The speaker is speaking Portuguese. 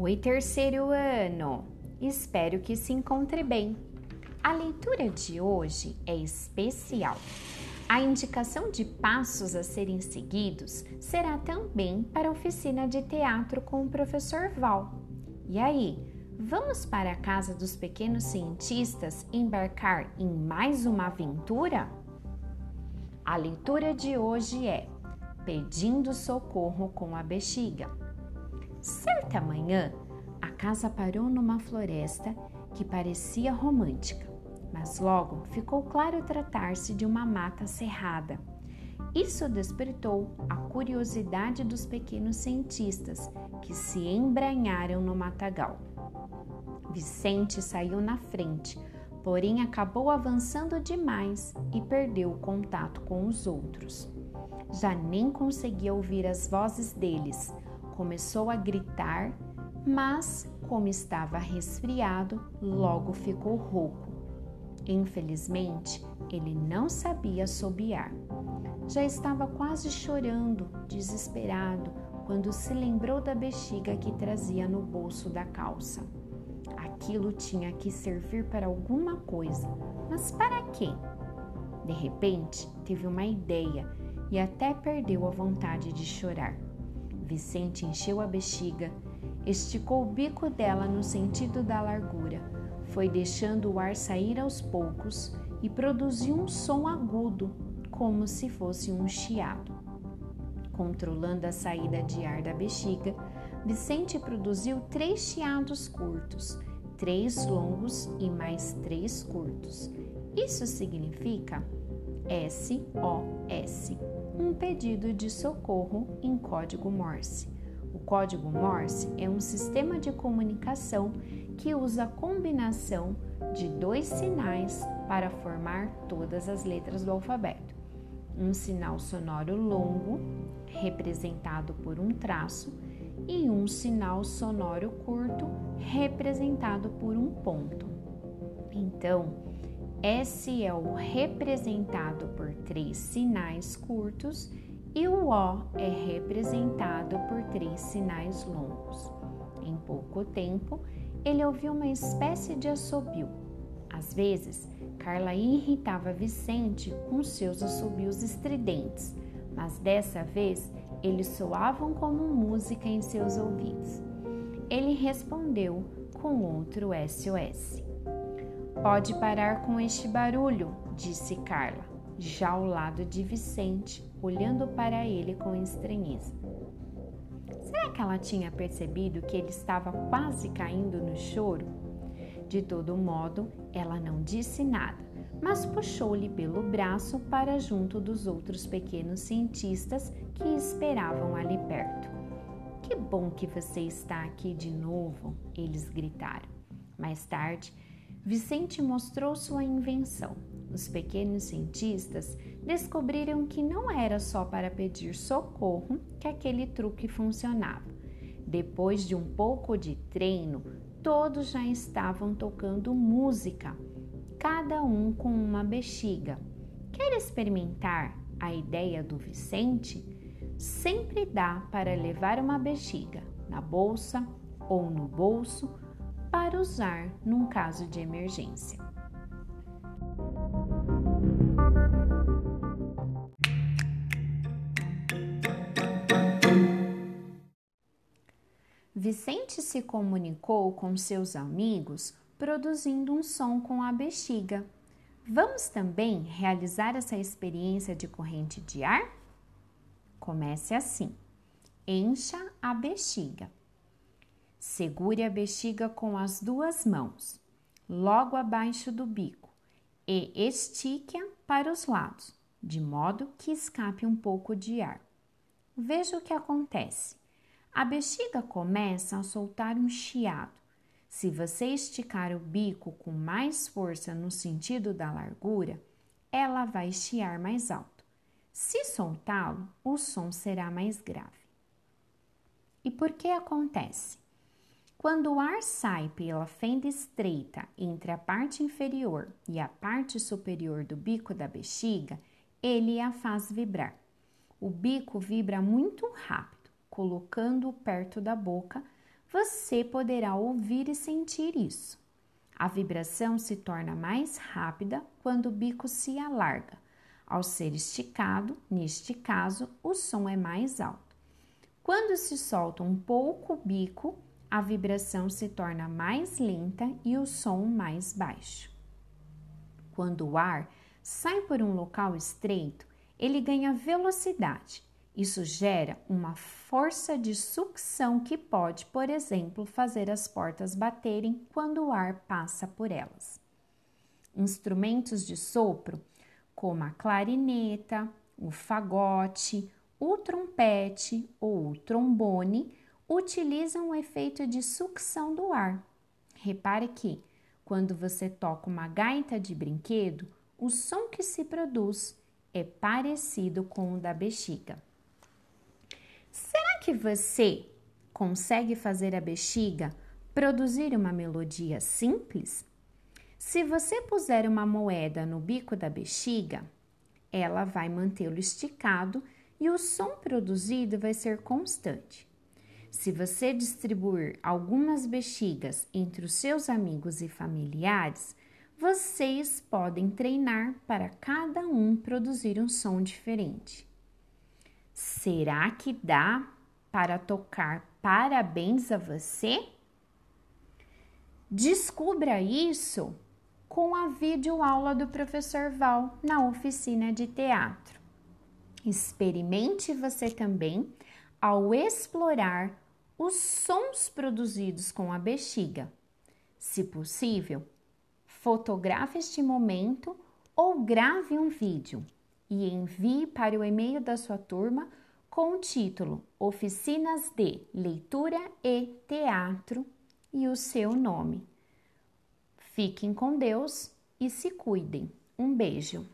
Oi, terceiro ano! Espero que se encontre bem. A leitura de hoje é especial. A indicação de passos a serem seguidos será também para a oficina de teatro com o professor Val. E aí, vamos para a casa dos pequenos cientistas embarcar em mais uma aventura? A leitura de hoje é Pedindo Socorro com a Bexiga. Certa manhã, a casa parou numa floresta que parecia romântica, mas logo ficou claro tratar-se de uma mata cerrada. Isso despertou a curiosidade dos pequenos cientistas que se embranharam no matagal. Vicente saiu na frente, porém acabou avançando demais e perdeu o contato com os outros. Já nem conseguia ouvir as vozes deles, começou a gritar, mas, como estava resfriado, logo ficou rouco. Infelizmente, ele não sabia assobiar. Já estava quase chorando, desesperado, quando se lembrou da bexiga que trazia no bolso da calça. Aquilo tinha que servir para alguma coisa, mas para quê? De repente, teve uma ideia e até perdeu a vontade de chorar. Vicente encheu a bexiga, esticou o bico dela no sentido da largura, foi deixando o ar sair aos poucos e produziu um som agudo, como se fosse um chiado. Controlando a saída de ar da bexiga, Vicente produziu três chiados curtos, três longos e mais três curtos. Isso significa SOS um pedido de socorro em código Morse. O código Morse é um sistema de comunicação que usa a combinação de dois sinais para formar todas as letras do alfabeto. Um sinal sonoro longo, representado por um traço, e um sinal sonoro curto, representado por um ponto. Então, S é o representado por três sinais curtos e o O é representado por três sinais longos. Em pouco tempo, ele ouviu uma espécie de assobio. Às vezes, Carla irritava Vicente com seus assobios estridentes, mas dessa vez eles soavam como música em seus ouvidos. Ele respondeu com outro SOS. Pode parar com este barulho, disse Carla, já ao lado de Vicente, olhando para ele com estranheza. Será que ela tinha percebido que ele estava quase caindo no choro? De todo modo, ela não disse nada, mas puxou-lhe pelo braço para junto dos outros pequenos cientistas que esperavam ali perto. Que bom que você está aqui de novo, eles gritaram. Mais tarde, Vicente mostrou sua invenção. Os pequenos cientistas descobriram que não era só para pedir socorro que aquele truque funcionava. Depois de um pouco de treino, todos já estavam tocando música, cada um com uma bexiga. Quer experimentar a ideia do Vicente? Sempre dá para levar uma bexiga na bolsa ou no bolso para usar num caso de emergência. Vicente se comunicou com seus amigos produzindo um som com a bexiga. Vamos também realizar essa experiência de corrente de ar? Comece assim: encha a bexiga. Segure a bexiga com as duas mãos, logo abaixo do bico, e estique-a para os lados, de modo que escape um pouco de ar. Veja o que acontece. A bexiga começa a soltar um chiado. Se você esticar o bico com mais força no sentido da largura, ela vai chiar mais alto. Se soltá-lo, o som será mais grave. E por que acontece? Quando o ar sai pela fenda estreita entre a parte inferior e a parte superior do bico da bexiga, ele a faz vibrar. O bico vibra muito rápido, colocando-o perto da boca, você poderá ouvir e sentir isso. A vibração se torna mais rápida quando o bico se alarga. Ao ser esticado, neste caso, o som é mais alto. Quando se solta um pouco o bico, a vibração se torna mais lenta e o som mais baixo. Quando o ar sai por um local estreito, ele ganha velocidade. Isso gera uma força de sucção que pode, por exemplo, fazer as portas baterem quando o ar passa por elas. Instrumentos de sopro, como a clarineta, o fagote, o trompete ou o trombone, utilizam o efeito de sucção do ar. Repare que, quando você toca uma gaita de brinquedo, o som que se produz é parecido com o da bexiga. Será que você consegue fazer a bexiga produzir uma melodia simples? Se você puser uma moeda no bico da bexiga, ela vai mantê-lo esticado e o som produzido vai ser constante. Se você distribuir algumas bexigas entre os seus amigos e familiares, vocês podem treinar para cada um produzir um som diferente. Será que dá para tocar parabéns a você? Descubra isso com a videoaula do professor Val na oficina de teatro. Experimente você também ao explorar os sons produzidos com a bexiga. Se possível, fotografe este momento ou grave um vídeo e envie para o e-mail da sua turma com o título Oficinas de Leitura e Teatro e o seu nome. Fiquem com Deus e se cuidem. Um beijo.